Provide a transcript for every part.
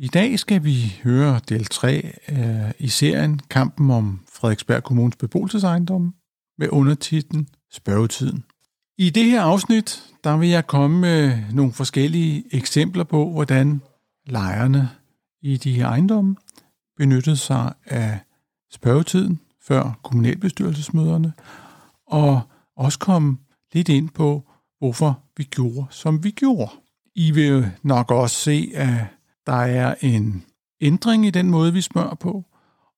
I dag skal vi høre del 3 øh, i serien Kampen om Frederiksberg Kommunes beboelsesejendom med undertitlen Spørgetiden. I det her afsnit, der vil jeg komme med nogle forskellige eksempler på, hvordan lejerne i de her ejendomme benyttede sig af spørgetiden før kommunalbestyrelsesmøderne, og også komme lidt ind på, hvorfor vi gjorde, som vi gjorde. I vil nok også se, at der er en ændring i den måde, vi smører på,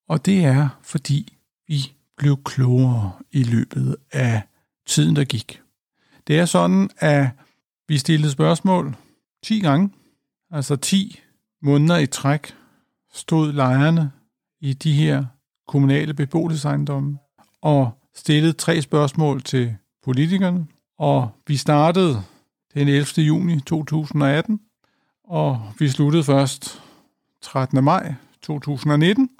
og det er, fordi vi blev klogere i løbet af tiden, der gik. Det er sådan, at vi stillede spørgsmål 10 gange, altså 10 måneder i træk, stod lejerne i de her kommunale beboelsesejendomme og stillede tre spørgsmål til politikerne. Og vi startede den 11. juni 2018, og vi sluttede først 13. maj 2019,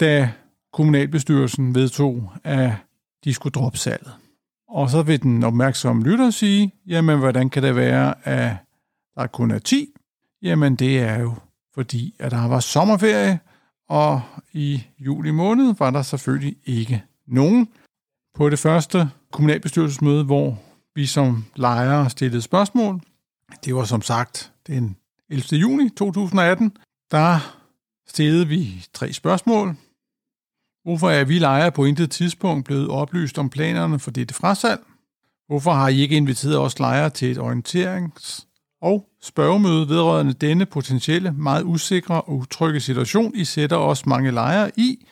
da kommunalbestyrelsen vedtog, at de skulle droppe salget. Og så vil den opmærksomme lytter sige, jamen hvordan kan det være, at der kun er 10? Jamen det er jo fordi, at der var sommerferie, og i juli måned var der selvfølgelig ikke nogen. På det første kommunalbestyrelsesmøde, hvor vi som lejere stillede spørgsmål, det var som sagt den 11. juni 2018, der stillede vi tre spørgsmål. Hvorfor er vi lejere på intet tidspunkt blevet oplyst om planerne for dette frasalg? Hvorfor har I ikke inviteret os lejere til et orienterings- og spørgemøde vedrørende denne potentielle, meget usikre og utrygge situation, I sætter os mange lejere i?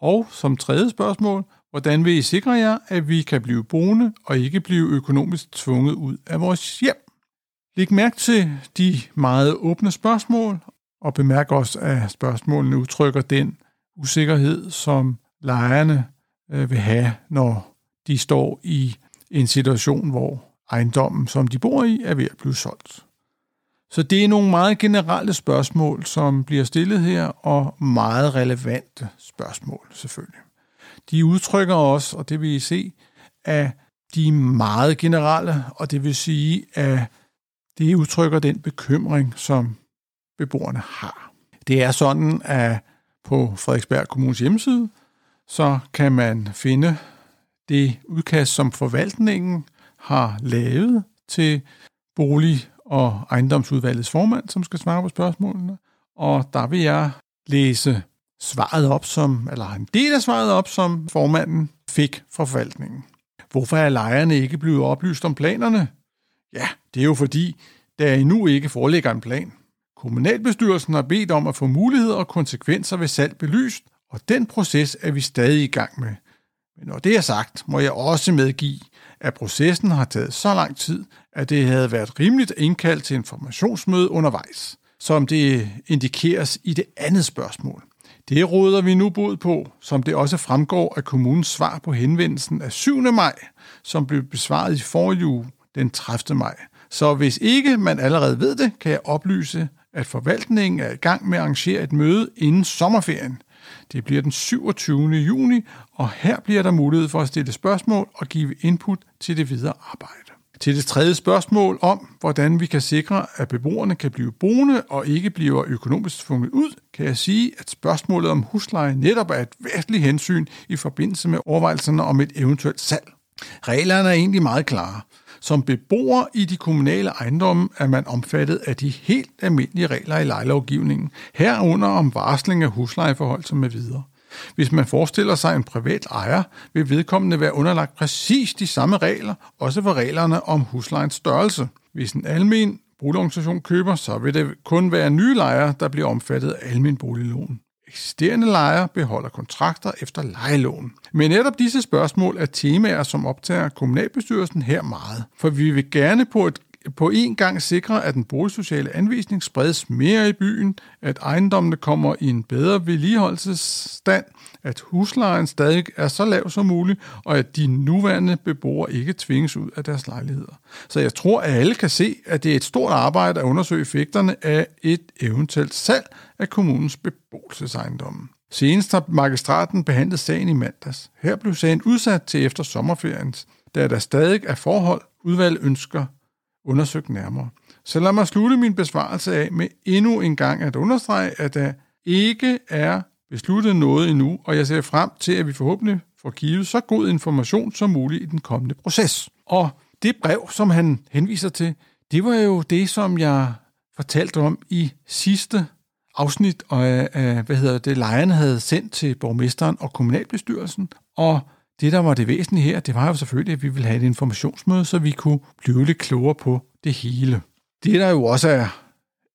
Og som tredje spørgsmål, hvordan vil I sikre jer, at vi kan blive boende og ikke blive økonomisk tvunget ud af vores hjem? Læg mærke til de meget åbne spørgsmål, og bemærk også, at spørgsmålene udtrykker den usikkerhed, som lejerne øh, vil have, når de står i en situation, hvor ejendommen, som de bor i, er ved at blive solgt. Så det er nogle meget generelle spørgsmål, som bliver stillet her, og meget relevante spørgsmål selvfølgelig. De udtrykker også, og det vil I se, at de er meget generelle, og det vil sige, at det udtrykker den bekymring, som beboerne har. Det er sådan, at på Frederiksberg Kommunes hjemmeside, så kan man finde det udkast, som forvaltningen har lavet til bolig- og ejendomsudvalgets formand, som skal svare på spørgsmålene. Og der vil jeg læse svaret op, som, eller en del af svaret op, som formanden fik fra forvaltningen. Hvorfor er lejerne ikke blevet oplyst om planerne? Ja, det er jo fordi, der endnu ikke foreligger en plan. Kommunalbestyrelsen har bedt om at få muligheder og konsekvenser ved salg belyst, og den proces er vi stadig i gang med. Men når det er sagt, må jeg også medgive, at processen har taget så lang tid, at det havde været rimeligt at indkalde til informationsmøde undervejs, som det indikeres i det andet spørgsmål. Det råder vi nu bod på, som det også fremgår af kommunens svar på henvendelsen af 7. maj, som blev besvaret i forrige uge den 30. maj. Så hvis ikke man allerede ved det, kan jeg oplyse, at forvaltningen er i gang med at arrangere et møde inden sommerferien. Det bliver den 27. juni, og her bliver der mulighed for at stille spørgsmål og give input til det videre arbejde. Til det tredje spørgsmål om, hvordan vi kan sikre, at beboerne kan blive boende og ikke bliver økonomisk tvunget ud, kan jeg sige, at spørgsmålet om husleje netop er et væsentligt hensyn i forbindelse med overvejelserne om et eventuelt salg. Reglerne er egentlig meget klare. Som beboer i de kommunale ejendomme er man omfattet af de helt almindelige regler i lejelovgivningen, herunder om varsling af huslejeforhold som med videre. Hvis man forestiller sig en privat ejer, vil vedkommende være underlagt præcis de samme regler, også for reglerne om huslejens størrelse. Hvis en almen boligorganisation køber, så vil det kun være nye lejere, der bliver omfattet af almen boliglån. Eksisterende lejere beholder kontrakter efter lejeloven. Men netop disse spørgsmål er temaer, som optager kommunalbestyrelsen her meget. For vi vil gerne på et på en gang sikre, at den boligsociale anvisning spredes mere i byen, at ejendommene kommer i en bedre vedligeholdelsesstand, at huslejen stadig er så lav som muligt, og at de nuværende beboere ikke tvinges ud af deres lejligheder. Så jeg tror, at alle kan se, at det er et stort arbejde at undersøge effekterne af et eventuelt salg af kommunens beboelsesejendomme. Senest har magistraten behandlet sagen i mandags. Her blev sagen udsat til efter sommerferien, da der stadig er forhold, udvalg ønsker undersøgt nærmere. Så lad mig slutte min besvarelse af med endnu en gang at understrege, at der ikke er besluttet noget endnu, og jeg ser frem til, at vi forhåbentlig får givet så god information som muligt i den kommende proces. Og det brev, som han henviser til, det var jo det, som jeg fortalte om i sidste afsnit, af, af, øh, øh, hvad hedder det, lejren havde sendt til borgmesteren og kommunalbestyrelsen, og det, der var det væsentlige her, det var jo selvfølgelig, at vi ville have et informationsmøde, så vi kunne blive lidt klogere på det hele. Det, der jo også er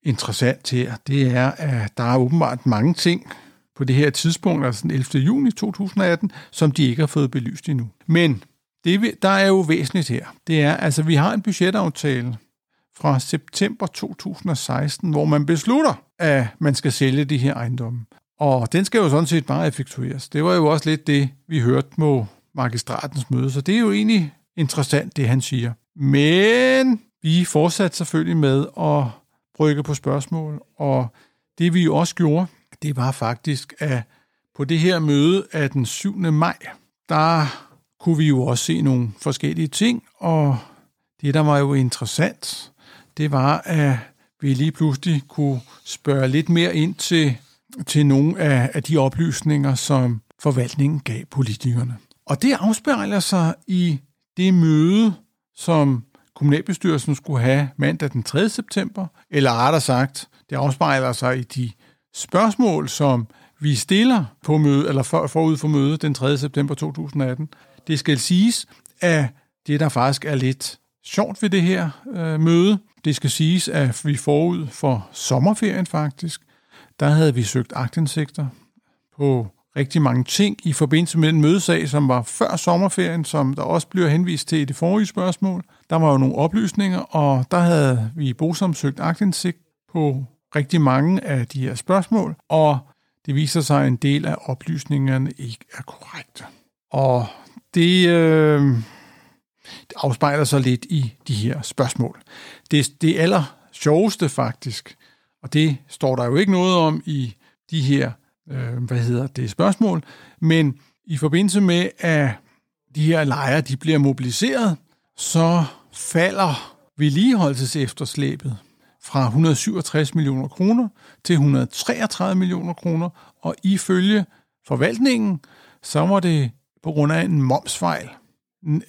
interessant her, det er, at der er åbenbart mange ting på det her tidspunkt, altså den 11. juni 2018, som de ikke har fået belyst endnu. Men det, der er jo væsentligt her, det er, altså vi har en budgetaftale fra september 2016, hvor man beslutter, at man skal sælge de her ejendomme. Og den skal jo sådan set bare effektueres. Det var jo også lidt det, vi hørte på magistratens møde, så det er jo egentlig interessant, det han siger. Men vi fortsatte selvfølgelig med at brygge på spørgsmål, og det vi også gjorde, det var faktisk, at på det her møde af den 7. maj, der kunne vi jo også se nogle forskellige ting, og det, der var jo interessant, det var, at vi lige pludselig kunne spørge lidt mere ind til til nogle af, af de oplysninger, som forvaltningen gav politikerne. Og det afspejler sig i det møde, som kommunalbestyrelsen skulle have mandag den 3. september, eller rettere sagt, det afspejler sig i de spørgsmål, som vi stiller på møde, eller for, forud for mødet den 3. september 2018. Det skal siges, at det, der faktisk er lidt sjovt ved det her øh, møde, det skal siges, at vi forud for sommerferien faktisk der havde vi søgt agtindsigter på rigtig mange ting i forbindelse med den mødesag, som var før sommerferien, som der også bliver henvist til i det forrige spørgsmål. Der var jo nogle oplysninger, og der havde vi i Bosom søgt agtindsigt på rigtig mange af de her spørgsmål, og det viser sig, at en del af oplysningerne ikke er korrekte. Og det, øh, det afspejler sig lidt i de her spørgsmål. Det, det aller sjoveste faktisk, og det står der jo ikke noget om i de her, øh, hvad hedder det, spørgsmål. Men i forbindelse med, at de her lejre de bliver mobiliseret, så falder vedligeholdelsesefterslæbet fra 167 millioner kroner til 133 millioner kroner, og ifølge forvaltningen, så var det på grund af en momsfejl.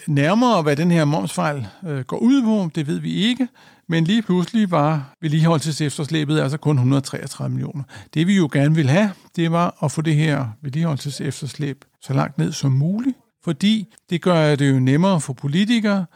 Nærmere, hvad den her momsfejl øh, går ud på, det ved vi ikke, men lige pludselig var vedligeholdelsesefterslæbet altså kun 133 millioner. Det vi jo gerne ville have, det var at få det her vedligeholdelsesefterslæb så langt ned som muligt, fordi det gør det jo nemmere for politikere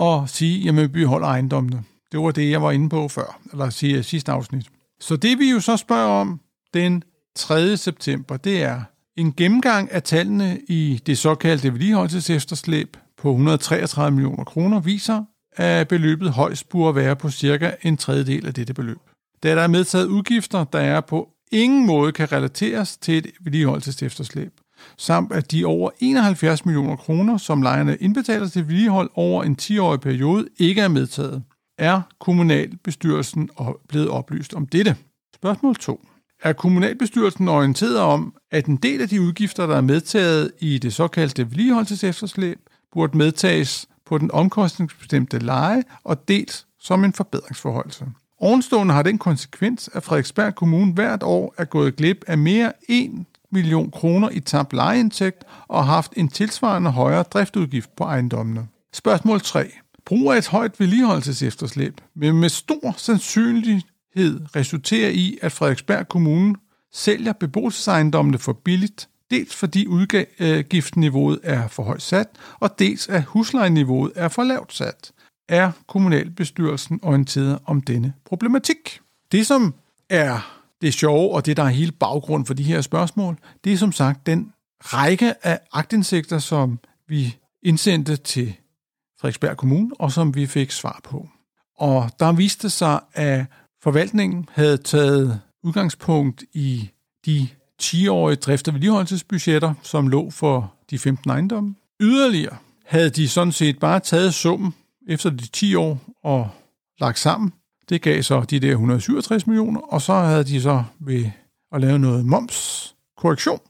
at sige, jamen vi holder ejendommene. Det var det, jeg var inde på før, eller sige sidste afsnit. Så det vi jo så spørger om den 3. september, det er en gennemgang af tallene i det såkaldte vedligeholdelsesefterslæb på 133 millioner kroner viser, at beløbet højst burde være på cirka en tredjedel af dette beløb. Da der er medtaget udgifter, der er på ingen måde kan relateres til et vedligeholdelsesefterslæb, samt at de over 71 millioner kroner, som lejerne indbetaler til vedligehold over en 10-årig periode, ikke er medtaget, er kommunalbestyrelsen blevet oplyst om dette. Spørgsmål 2. Er kommunalbestyrelsen orienteret om, at en del af de udgifter, der er medtaget i det såkaldte vedligeholdelsesefterslæb, burde medtages på den omkostningsbestemte leje og dels som en forbedringsforholdelse. Ovenstående har den konsekvens, at Frederiksberg Kommune hvert år er gået glip af mere 1 million kroner i tabt lejeindtægt og har haft en tilsvarende højere driftudgift på ejendommene. Spørgsmål 3. Brug af et højt vedligeholdelsesefterslæb vil med stor sandsynlighed resulterer i, at Frederiksberg Kommune sælger beboelsesejendommene for billigt dels fordi udgiftsniveauet er for højt sat, og dels at huslejeniveauet er for lavt sat. Er kommunalbestyrelsen orienteret om denne problematik? Det, som er det sjove, og det, der er hele baggrund for de her spørgsmål, det er som sagt den række af agtindsigter, som vi indsendte til Frederiksberg Kommune, og som vi fik svar på. Og der viste sig, at forvaltningen havde taget udgangspunkt i de 10-årige drift- og vedligeholdelsesbudgetter, som lå for de 15 ejendomme. Yderligere havde de sådan set bare taget summen efter de 10 år og lagt sammen. Det gav så de der 167 millioner, og så havde de så ved at lave noget momskorrektion,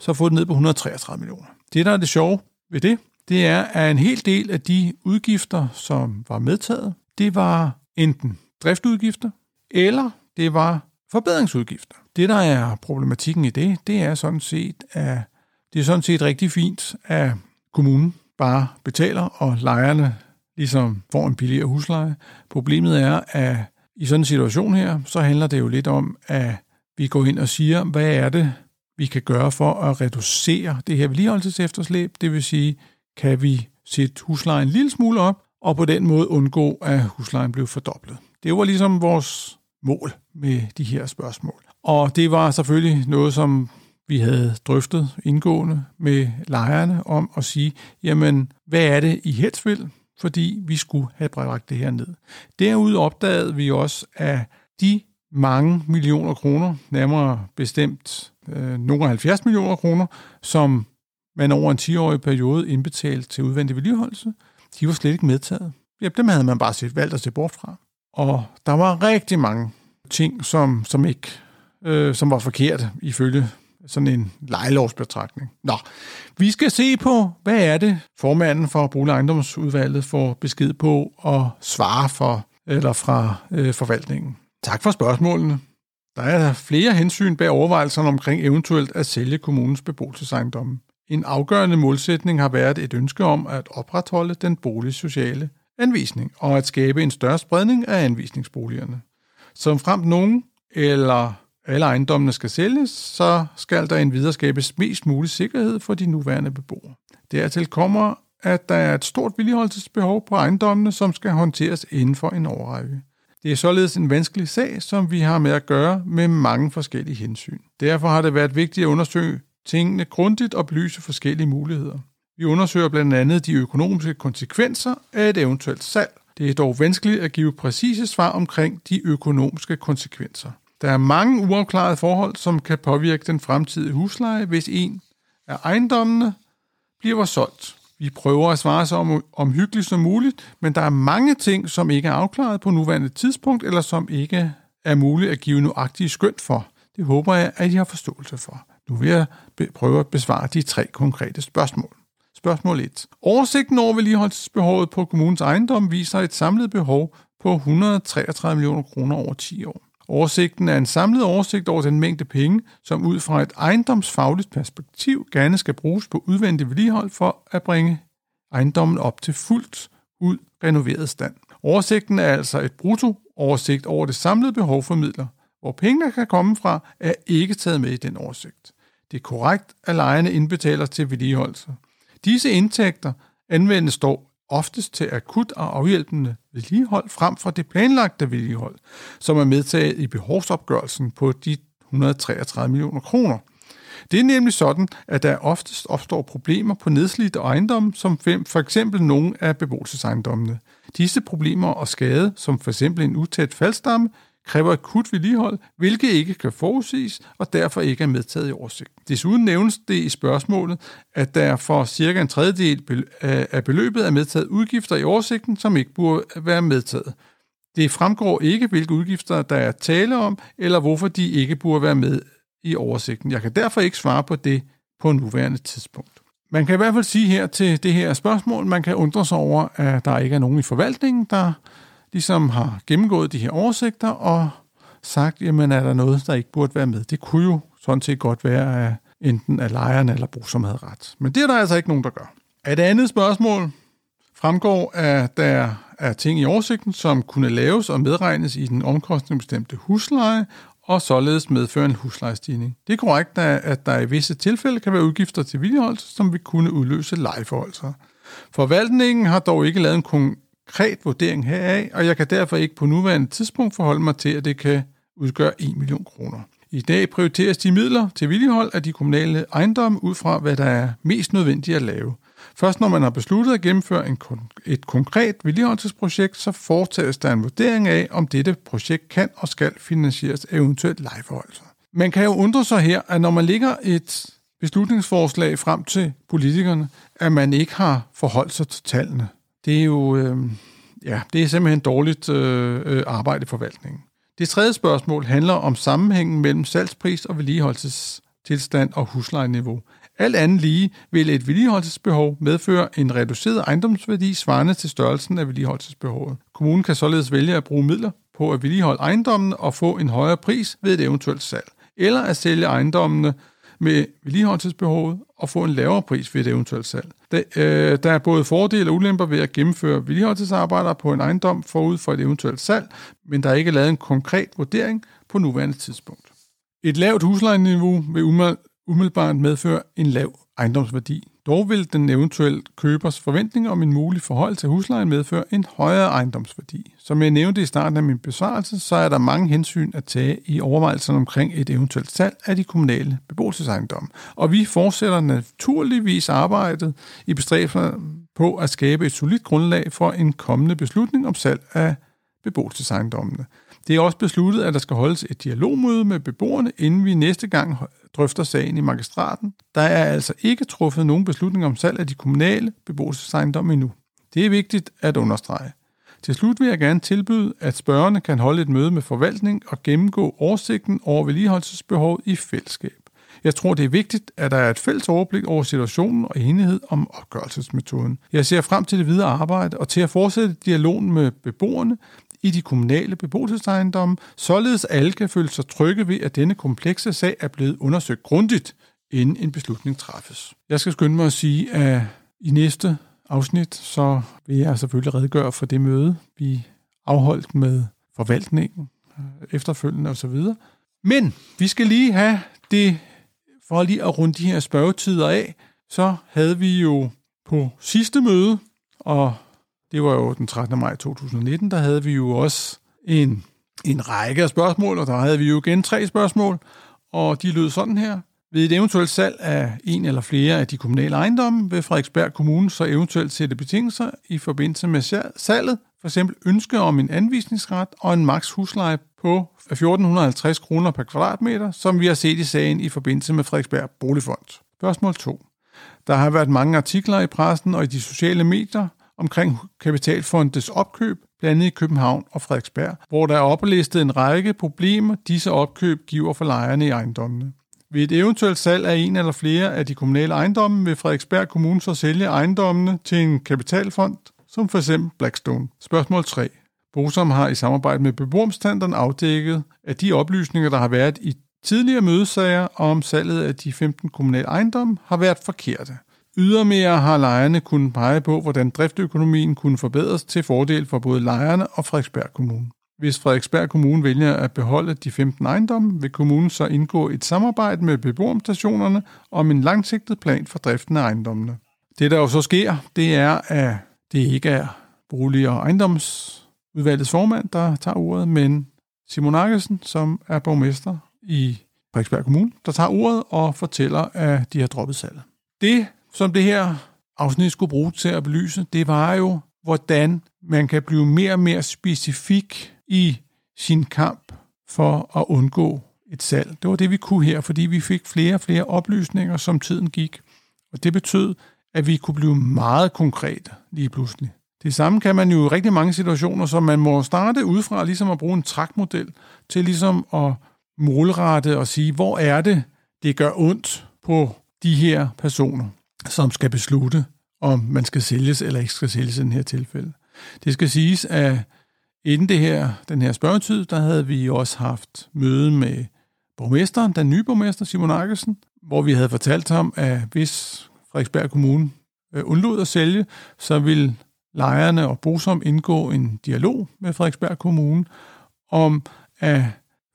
så fået det ned på 133 millioner. Det, der er det sjove ved det, det er, at en hel del af de udgifter, som var medtaget, det var enten driftudgifter, eller det var forbedringsudgifter. Det, der er problematikken i det, det er sådan set, at det er sådan set rigtig fint, at kommunen bare betaler, og lejerne ligesom får en billigere husleje. Problemet er, at i sådan en situation her, så handler det jo lidt om, at vi går ind og siger, hvad er det, vi kan gøre for at reducere det her vedligeholdelsesefterslæb. Det vil sige, kan vi sætte huslejen en lille smule op, og på den måde undgå, at huslejen blev fordoblet. Det var ligesom vores mål med de her spørgsmål. Og det var selvfølgelig noget, som vi havde drøftet indgående med lejerne om at sige, jamen, hvad er det, I helst vil? Fordi vi skulle have bragt det her ned. Derud opdagede vi også, at de mange millioner kroner, nærmere bestemt øh, nogle 70 millioner kroner, som man over en 10-årig periode indbetalt til udvendig vedligeholdelse, de var slet ikke medtaget. Ja, dem havde man bare set, valgt at se bort fra. Og der var rigtig mange ting, som, som ikke øh, som var forkert ifølge sådan en lejelovsbetragtning. Nå, vi skal se på, hvad er det, formanden for Bolig- Ejendomsudvalget får besked på og svare for, eller fra øh, forvaltningen. Tak for spørgsmålene. Der er flere hensyn bag overvejelserne omkring eventuelt at sælge kommunens beboelsesejendomme. En afgørende målsætning har været et ønske om at opretholde den boligsociale anvisning og at skabe en større spredning af anvisningsboligerne. Som frem nogen eller alle ejendommene skal sælges, så skal der endvidere skabes mest mulig sikkerhed for de nuværende beboere. Dertil kommer, at der er et stort vedligeholdelsesbehov på ejendommene, som skal håndteres inden for en årrække. Det er således en vanskelig sag, som vi har med at gøre med mange forskellige hensyn. Derfor har det været vigtigt at undersøge tingene grundigt og belyse forskellige muligheder. Vi undersøger blandt andet de økonomiske konsekvenser af et eventuelt salg. Det er dog vanskeligt at give præcise svar omkring de økonomiske konsekvenser. Der er mange uafklarede forhold, som kan påvirke den fremtidige husleje, hvis en af ejendommene bliver solgt. Vi prøver at svare så om, omhyggeligt som muligt, men der er mange ting, som ikke er afklaret på nuværende tidspunkt, eller som ikke er muligt at give nuagtige skønt for. Det håber jeg, at I har forståelse for. Nu vil jeg prøve at besvare de tre konkrete spørgsmål. Spørgsmål 1. Oversigten over vedligeholdelsesbehovet på kommunens ejendom viser et samlet behov på 133 millioner kroner over 10 år. Oversigten er en samlet oversigt over den mængde penge, som ud fra et ejendomsfagligt perspektiv gerne skal bruges på udvendig vedligehold for at bringe ejendommen op til fuldt ud renoveret stand. Oversigten er altså et brutto-oversigt over det samlede behov for midler. Hvor pengene kan komme fra, er ikke taget med i den oversigt. Det er korrekt, at lejerne indbetaler til vedligeholdelse. Disse indtægter anvendes dog oftest til akut og afhjælpende vedligehold frem for det planlagte vedligehold, som er medtaget i behovsopgørelsen på de 133 millioner kroner. Det er nemlig sådan, at der oftest opstår problemer på nedslidte ejendomme, som for eksempel nogle af beboelsesejendommene. Disse problemer og skade, som for eksempel en utæt faldstamme, kræver akut vedligehold, hvilket ikke kan forudses og derfor ikke er medtaget i oversigt. Desuden nævnes det i spørgsmålet, at der for cirka en tredjedel af beløbet er medtaget udgifter i oversigten, som ikke burde være medtaget. Det fremgår ikke, hvilke udgifter der er tale om, eller hvorfor de ikke burde være med i oversigten. Jeg kan derfor ikke svare på det på nuværende tidspunkt. Man kan i hvert fald sige her til det her spørgsmål, man kan undre sig over, at der ikke er nogen i forvaltningen, der ligesom har gennemgået de her oversigter og sagt, jamen er der noget, der ikke burde være med. Det kunne jo sådan set godt være, at enten af lejerne eller som havde ret. Men det er der altså ikke nogen, der gør. Et andet spørgsmål fremgår, at der er ting i oversigten, som kunne laves og medregnes i den omkostningsbestemte husleje, og således medføre en huslejestigning. Det er korrekt, at der i visse tilfælde kan være udgifter til vedligeholdelse, som vil kunne udløse lejeforholdelser. Forvaltningen har dog ikke lavet en konkret vurdering heraf, og jeg kan derfor ikke på nuværende tidspunkt forholde mig til, at det kan udgøre 1 million kroner. I dag prioriteres de midler til vedligehold af de kommunale ejendomme ud fra, hvad der er mest nødvendigt at lave. Først når man har besluttet at gennemføre en, et konkret vedligeholdelsesprojekt, så foretages der en vurdering af, om dette projekt kan og skal finansieres af eventuelt lejeforholdelser. Man kan jo undre sig her, at når man ligger et beslutningsforslag frem til politikerne, at man ikke har forholdt sig til tallene. Det er jo øh, ja, det er simpelthen dårligt øh, øh, arbejde i forvaltningen. Det tredje spørgsmål handler om sammenhængen mellem salgspris og vedligeholdelsestilstand og huslejeniveau. Alt andet lige vil et vedligeholdelsesbehov medføre en reduceret ejendomsværdi svarende til størrelsen af vedligeholdelsesbehovet. Kommunen kan således vælge at bruge midler på at vedligeholde ejendommen og få en højere pris ved et eventuelt salg, eller at sælge ejendommene med vedligeholdelsesbehovet og få en lavere pris ved et eventuelt salg. Der, øh, der er både fordele og ulemper ved at gennemføre vedligeholdelsesarbejder på en ejendom forud for et eventuelt salg, men der er ikke lavet en konkret vurdering på nuværende tidspunkt. Et lavt huslejeniveau vil umiddelbart medføre en lav ejendomsværdi. Dog vil den eventuelt købers forventning om en mulig forhold til huslejen medføre en højere ejendomsværdi. Som jeg nævnte i starten af min besvarelse, så er der mange hensyn at tage i overvejelserne omkring et eventuelt salg af de kommunale beboelsesejendomme. Og vi fortsætter naturligvis arbejdet i bestræbelserne på at skabe et solidt grundlag for en kommende beslutning om salg af beboelsesejendommene. Det er også besluttet, at der skal holdes et dialogmøde med beboerne, inden vi næste gang drøfter sagen i magistraten. Der er altså ikke truffet nogen beslutning om salg af de kommunale beboelsesejendomme endnu. Det er vigtigt at understrege. Til slut vil jeg gerne tilbyde, at spørgerne kan holde et møde med forvaltning og gennemgå oversigten over vedligeholdelsesbehov i fællesskab. Jeg tror, det er vigtigt, at der er et fælles overblik over situationen og enighed om opgørelsesmetoden. Jeg ser frem til det videre arbejde og til at fortsætte dialogen med beboerne i de kommunale beboelsesejendomme, således alle kan føle sig trygge ved, at denne komplekse sag er blevet undersøgt grundigt, inden en beslutning træffes. Jeg skal skynde mig at sige, at i næste afsnit, så vil jeg selvfølgelig redegøre for det møde, vi afholdt med forvaltningen øh, efterfølgende osv. Men vi skal lige have det, for lige at runde de her spørgetider af, så havde vi jo på sidste møde, og det var jo den 13. maj 2019, der havde vi jo også en, en række af spørgsmål, og der havde vi jo igen tre spørgsmål, og de lød sådan her. Ved et eventuelt salg af en eller flere af de kommunale ejendomme vil Frederiksberg Kommune så eventuelt sætte betingelser i forbindelse med salget, for eksempel ønske om en anvisningsret og en maks husleje på 1450 kroner per kvadratmeter, som vi har set i sagen i forbindelse med Frederiksberg Boligfond. Spørgsmål 2. Der har været mange artikler i pressen og i de sociale medier omkring Kapitalfondets opkøb, blandt andet i København og Frederiksberg, hvor der er oplistet en række problemer, disse opkøb giver for lejerne i ejendommene. Ved et eventuelt salg af en eller flere af de kommunale ejendomme vil Frederiksberg Kommune så sælge ejendommene til en kapitalfond, som f.eks. Blackstone. Spørgsmål 3. Bosom har i samarbejde med beboermstanderen afdækket, at de oplysninger, der har været i tidligere mødesager om salget af de 15 kommunale ejendomme, har været forkerte. Ydermere har lejerne kunnet pege på, hvordan driftøkonomien kunne forbedres til fordel for både lejerne og Frederiksberg Kommune. Hvis Frederiksberg Kommune vælger at beholde de 15 ejendomme, vil kommunen så indgå et samarbejde med beboerstationerne om en langsigtet plan for driften af ejendommene. Det, der jo så sker, det er, at det ikke er bolig- og ejendomsudvalgets formand, der tager ordet, men Simon Arkesen, som er borgmester i Frederiksberg Kommune, der tager ordet og fortæller, at de har droppet salget. Det, som det her afsnit skulle bruge til at belyse, det var jo, hvordan man kan blive mere og mere specifik i sin kamp for at undgå et salg. Det var det, vi kunne her, fordi vi fik flere og flere oplysninger, som tiden gik. Og det betød, at vi kunne blive meget konkrete lige pludselig. Det samme kan man jo i rigtig mange situationer, så man må starte ud fra ligesom at bruge en traktmodel til ligesom at målrette og sige, hvor er det, det gør ondt på de her personer som skal beslutte, om man skal sælges eller ikke skal sælges i den her tilfælde. Det skal siges, at inden det her, den her spørgetid, der havde vi også haft møde med borgmesteren, den nye borgmester Simon Akkelsen, hvor vi havde fortalt ham, at hvis Frederiksberg Kommune øh, undlod at sælge, så ville lejerne og Bosom indgå en dialog med Frederiksberg Kommune om at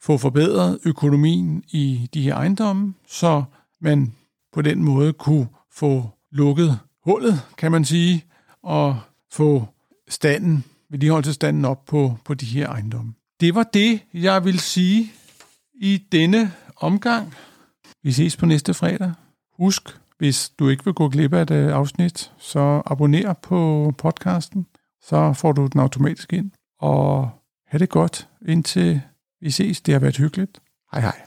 få forbedret økonomien i de her ejendomme, så man på den måde kunne få lukket hullet, kan man sige, og få standen, vedligeholdelsestanden op på, på de her ejendomme. Det var det, jeg vil sige i denne omgang. Vi ses på næste fredag. Husk, hvis du ikke vil gå glip af et øh, afsnit, så abonner på podcasten, så får du den automatisk ind. Og have det godt, indtil vi ses. Det har været hyggeligt. Hej hej.